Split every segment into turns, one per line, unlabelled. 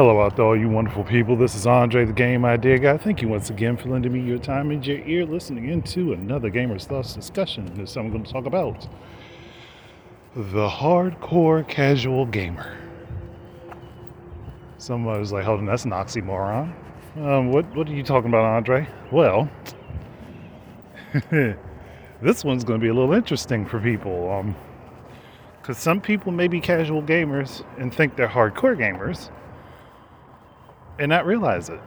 Hello out there, all you wonderful people. This is Andre, the Game Idea Guy. Thank you once again for lending me your time and your ear listening into another Gamer's Thoughts discussion. This I'm going to talk about the hardcore casual gamer. Somebody was like, hold on, that's an oxymoron. Um, what, what are you talking about, Andre? Well, this one's going to be a little interesting for people. Um, because some people may be casual gamers and think they're hardcore gamers and not realize it.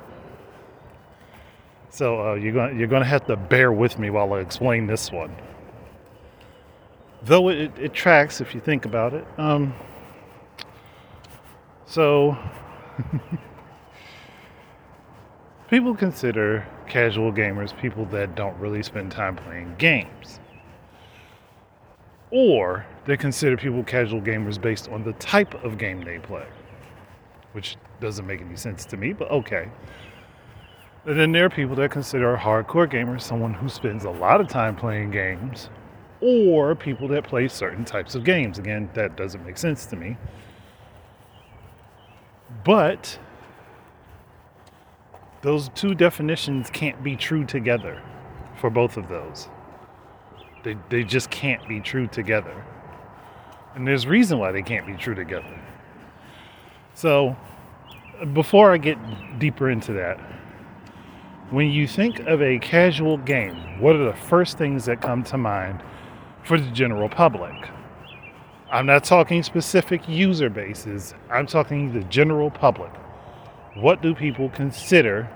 So uh, you're going you're going to have to bear with me while I explain this one. Though it, it tracks if you think about it. Um, so people consider casual gamers people that don't really spend time playing games. Or they consider people casual gamers based on the type of game they play which doesn't make any sense to me, but okay. And then there are people that consider a hardcore gamer someone who spends a lot of time playing games, or people that play certain types of games. Again, that doesn't make sense to me. But those two definitions can't be true together for both of those. They, they just can't be true together. And there's reason why they can't be true together. So, before I get deeper into that, when you think of a casual game, what are the first things that come to mind for the general public? I'm not talking specific user bases, I'm talking the general public. What do people consider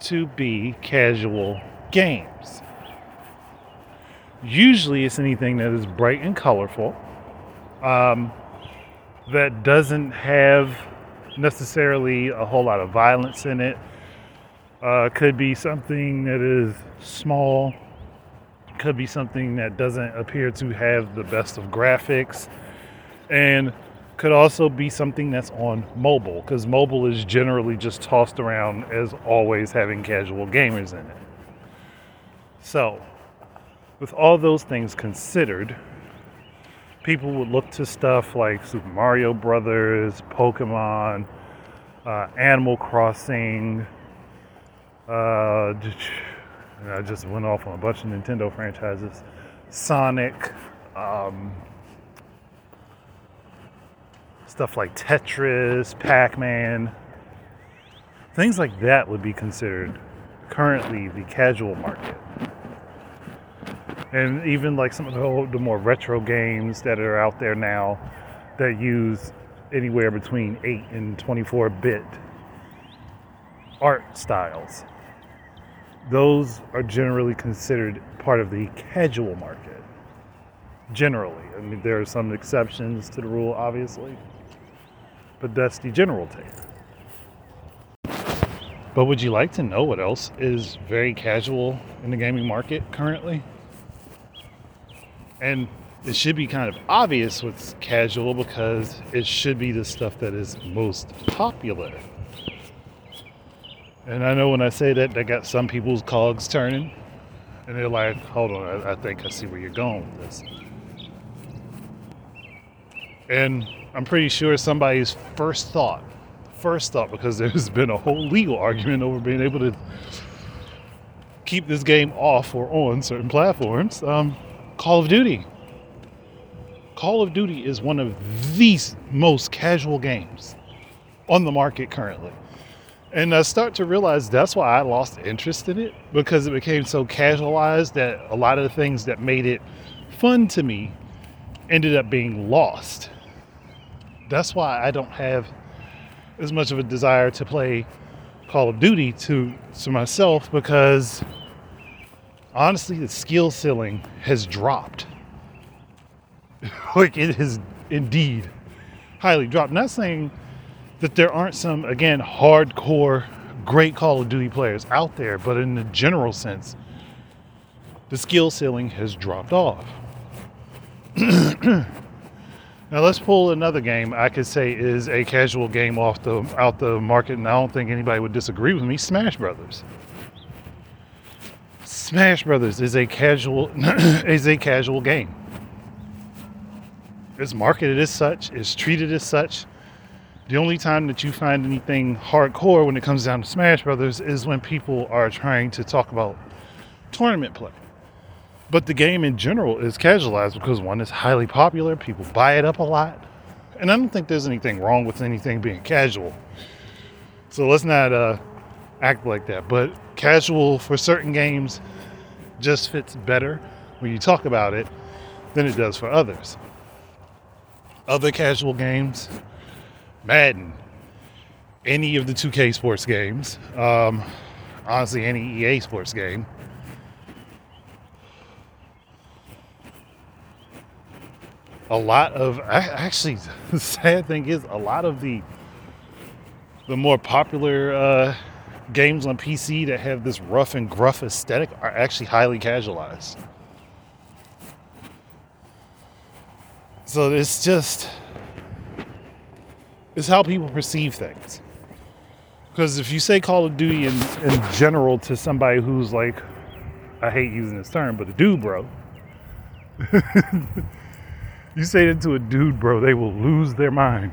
to be casual games? Usually, it's anything that is bright and colorful. Um, that doesn't have necessarily a whole lot of violence in it. Uh, could be something that is small, could be something that doesn't appear to have the best of graphics, and could also be something that's on mobile because mobile is generally just tossed around as always having casual gamers in it. So, with all those things considered, people would look to stuff like Super Mario Brothers, Pokemon, uh, Animal Crossing. Uh, I just went off on a bunch of Nintendo franchises. Sonic. Um, stuff like Tetris, Pac Man. Things like that would be considered currently the casual market and even like some of the, the more retro games that are out there now that use anywhere between 8 and 24 bit art styles those are generally considered part of the casual market generally. I mean there are some exceptions to the rule obviously but that's the general take. But would you like to know what else is very casual in the gaming market currently and it should be kind of obvious what's casual because it should be the stuff that is most popular. And I know when I say that, that got some people's cogs turning. And they're like, hold on, I, I think I see where you're going with this. And I'm pretty sure somebody's first thought, first thought, because there's been a whole legal argument over being able to keep this game off or on certain platforms. Um, Call of Duty. Call of Duty is one of the most casual games on the market currently. And I start to realize that's why I lost interest in it because it became so casualized that a lot of the things that made it fun to me ended up being lost. That's why I don't have as much of a desire to play Call of Duty to to myself because honestly, the skill ceiling has dropped. like it has indeed highly dropped. Not saying that there aren't some, again, hardcore, great Call of Duty players out there, but in the general sense, the skill ceiling has dropped off. now let's pull another game I could say is a casual game off the out the market, and I don't think anybody would disagree with me. Smash Brothers. Smash Brothers is a casual is a casual game. It's marketed as such, it's treated as such, The only time that you find anything hardcore when it comes down to Smash Brothers is when people are trying to talk about tournament play. But the game in general is casualized because one is highly popular, people buy it up a lot. And I don't think there's anything wrong with anything being casual. So let's not uh, act like that. But casual for certain games just fits better when you talk about it than it does for others. Other casual games, Madden, any of the 2K sports games, um, honestly, any EA sports game. A lot of actually, the sad thing is, a lot of the the more popular uh, games on PC that have this rough and gruff aesthetic are actually highly casualized. So it's just it's how people perceive things. Because if you say Call of Duty in, in general to somebody who's like, I hate using this term, but a dude, bro. you say it to a dude, bro, they will lose their mind.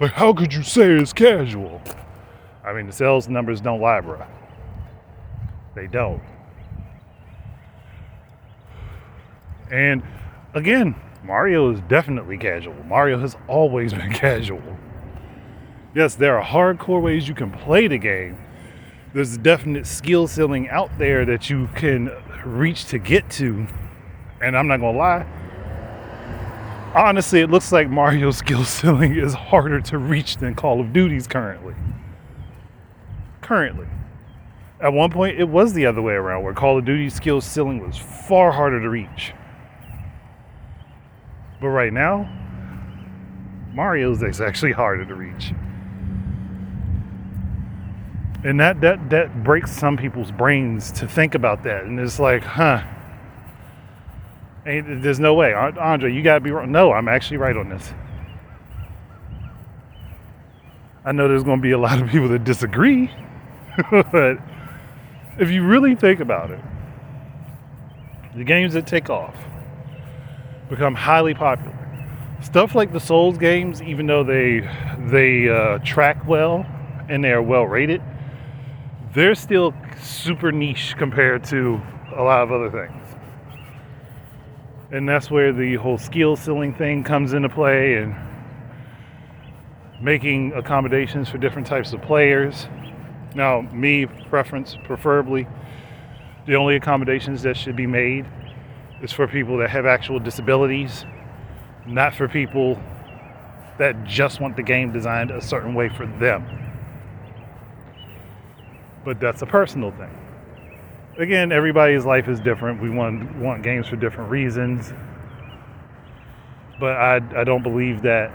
Like, how could you say it's casual? I mean, the sales numbers don't lie, bro. They don't. And again, Mario is definitely casual. Mario has always been casual. Yes, there are hardcore ways you can play the game. There's a definite skill ceiling out there that you can reach to get to. And I'm not gonna lie, honestly, it looks like Mario's skill ceiling is harder to reach than Call of Duty's currently currently. At one point, it was the other way around, where Call of Duty skill ceiling was far harder to reach. But right now, Mario's is actually harder to reach. And that, that, that breaks some people's brains to think about that. And it's like, huh. Ain't, there's no way. Andre, you got to be wrong. No, I'm actually right on this. I know there's to be a lot of people that disagree. but if you really think about it, the games that take off become highly popular. Stuff like the Souls games, even though they they uh, track well and they are well rated, they're still super niche compared to a lot of other things. And that's where the whole skill ceiling thing comes into play and making accommodations for different types of players now, me preference, preferably, the only accommodations that should be made is for people that have actual disabilities, not for people that just want the game designed a certain way for them. But that's a personal thing. Again, everybody's life is different. We want want games for different reasons. But I, I don't believe that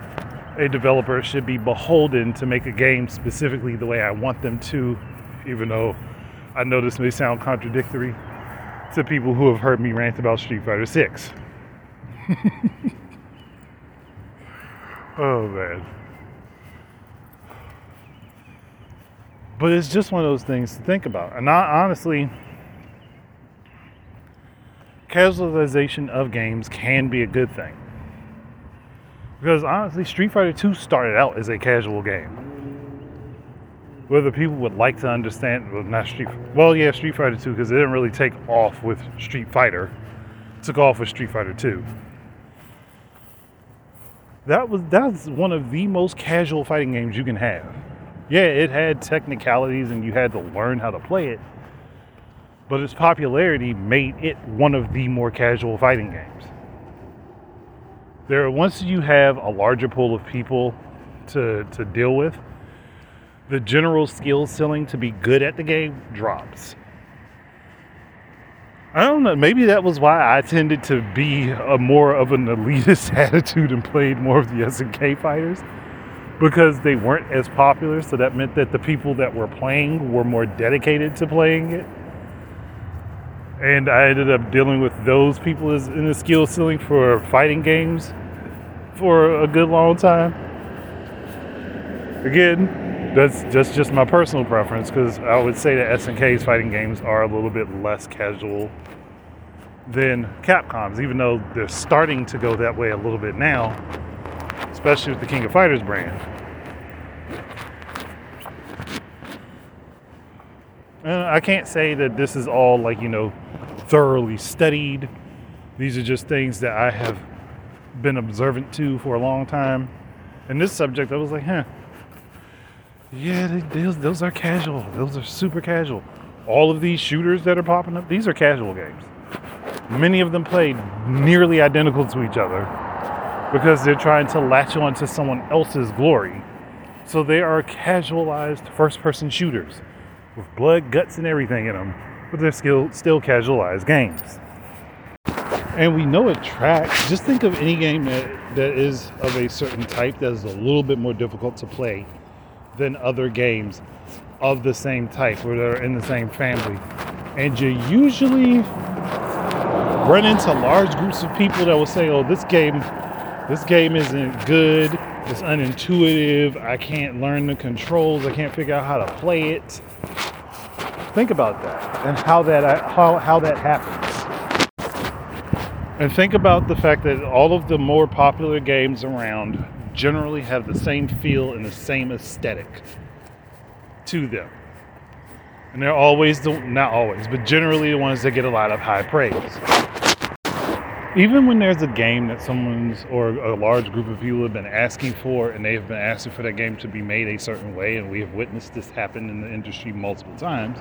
a developer should be beholden to make a game specifically the way I want them to, even though I know this may sound contradictory to people who have heard me rant about Street Fighter 6. oh man. But it's just one of those things to think about. And I, honestly, casualization of games can be a good thing. Because honestly, Street Fighter 2 started out as a casual game. Whether people would like to understand, well, not Street, well, yeah, Street Fighter 2, because it didn't really take off with Street Fighter. It took off with Street Fighter 2. That was that's one of the most casual fighting games you can have. Yeah, it had technicalities and you had to learn how to play it, but its popularity made it one of the more casual fighting games there once you have a larger pool of people to to deal with, the general skill ceiling to be good at the game drops. I don't know. Maybe that was why I tended to be a more of an elitist attitude and played more of the SNK fighters because they weren't as popular. So that meant that the people that were playing were more dedicated to playing it. And I ended up dealing with those people in the skill ceiling for fighting games for a good long time. Again, that's just just my personal preference because I would say that SNK's fighting games are a little bit less casual than Capcom's, even though they're starting to go that way a little bit now, especially with the King of Fighters brand. Uh, I can't say that this is all like, you know, thoroughly studied. These are just things that I have been observant to for a long time. And this subject, I was like, huh. Yeah, they, those, those are casual. Those are super casual. All of these shooters that are popping up, these are casual games. Many of them play nearly identical to each other because they're trying to latch on to someone else's glory. So they are casualized first person shooters with blood, guts, and everything in them, but they're still, still casualized games. And we know it tracks. Just think of any game that, that is of a certain type that is a little bit more difficult to play than other games of the same type or that are in the same family. And you usually run into large groups of people that will say, "Oh, this game, this game isn't good. It's unintuitive. I can't learn the controls. I can't figure out how to play it." Think about that and how that uh, how how that happens. And think about the fact that all of the more popular games around generally have the same feel and the same aesthetic to them. And they're always the not always, but generally the ones that get a lot of high praise. Even when there's a game that someone's or a large group of people have been asking for and they have been asking for that game to be made a certain way, and we have witnessed this happen in the industry multiple times,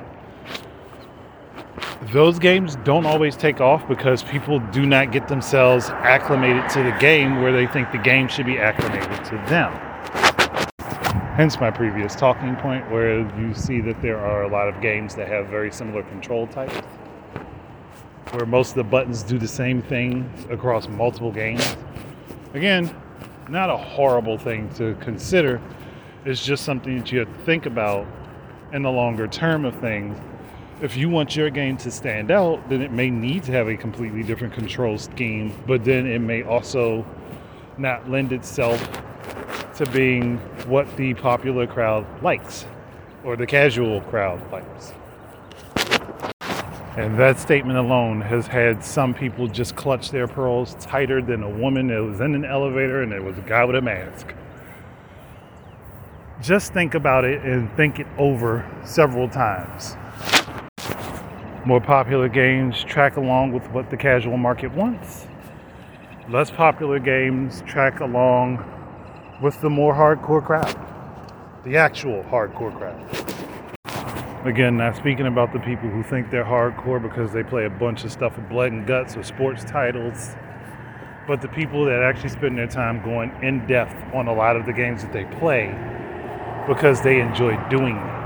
those games don't always take off because people do not get themselves acclimated to the game where they think the game should be acclimated to them. Hence my previous talking point, where you see that there are a lot of games that have very similar control types, where most of the buttons do the same thing across multiple games. Again, not a horrible thing to consider, it's just something that you have to think about in the longer term of things if you want your game to stand out, then it may need to have a completely different control scheme, but then it may also not lend itself to being what the popular crowd likes or the casual crowd likes. And that statement alone has had some people just clutch their pearls tighter than a woman that was in an elevator and there was a guy with a mask. Just think about it and think it over several times more popular games track along with what the casual market wants. Less popular games track along with the more hardcore crowd, the actual hardcore crowd. Again, not speaking about the people who think they're hardcore because they play a bunch of stuff with blood and guts or sports titles, but the people that actually spend their time going in depth on a lot of the games that they play because they enjoy doing it.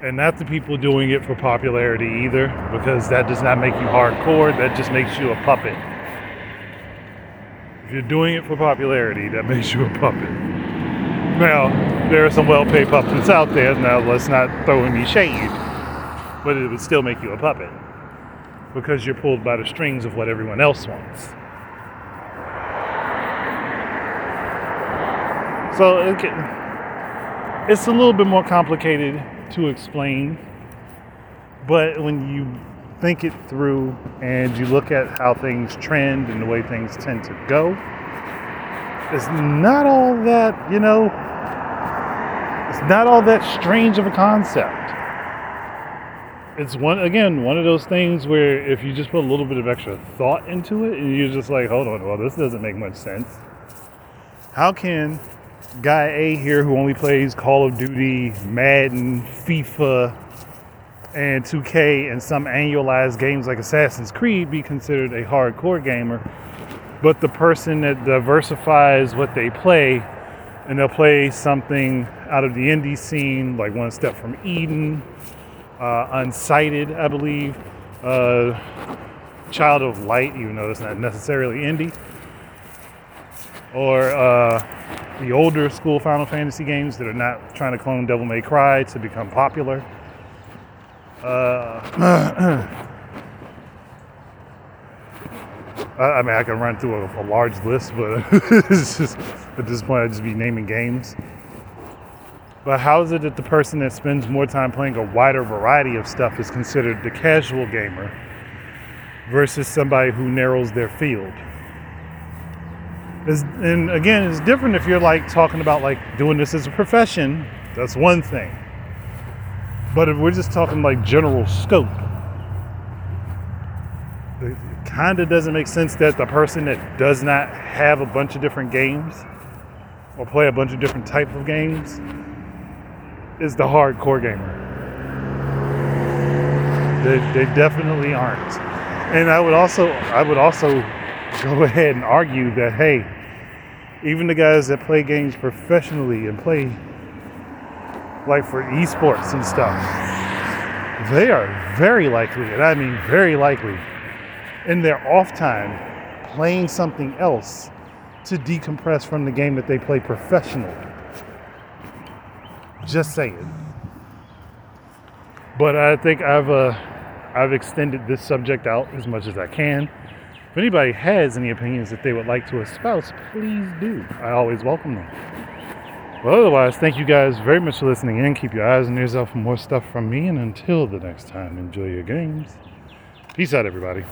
and not the people doing it for popularity either, because that does not make you hardcore, that just makes you a puppet. If you're doing it for popularity, that makes you a puppet. Now, there are some well paid puppets out there, now let's not throw any shade, but it would still make you a puppet because you're pulled by the strings of what everyone else wants. So it's a little bit more complicated to explain. But when you think it through and you look at how things trend and the way things tend to go, it's not all that, you know, it's not all that strange of a concept. It's one, again, one of those things where if you just put a little bit of extra thought into it and you're just like, hold on, well, this doesn't make much sense. How can guy A here who only plays Call of Duty, Madden, FIFA, and 2K and some annualized games like Assassin's Creed be considered a hardcore gamer. But the person that diversifies what they play and they'll play something out of the indie scene, like One Step from Eden, uh, Unsighted, I believe, uh, Child of Light, even though it's not necessarily indie, or uh, the older school Final Fantasy games that are not trying to clone Devil May Cry to become popular. Uh, I mean, I can run through a, a large list, but it's just, at this point, I'd just be naming games. But how is it that the person that spends more time playing a wider variety of stuff is considered the casual gamer versus somebody who narrows their field? Is and again, it's different if you're like talking about like doing this as a profession. That's one thing. But if we're just talking like general scope, it kind of doesn't make sense that the person that does not have a bunch of different games or play a bunch of different type of games is the hardcore gamer. They, they definitely aren't. And I would also I would also go ahead and argue that hey, even the guys that play games professionally and play like for esports and stuff, they are very likely, and I mean very likely, in their off time playing something else to decompress from the game that they play professionally. Just saying. But I think I've uh, I've extended this subject out as much as I can. If anybody has any opinions that they would like to espouse, please do. I always welcome them. Well, otherwise, thank you guys very much for listening in. Keep your eyes and ears out for more stuff from me. And until the next time, enjoy your games. Peace out, everybody.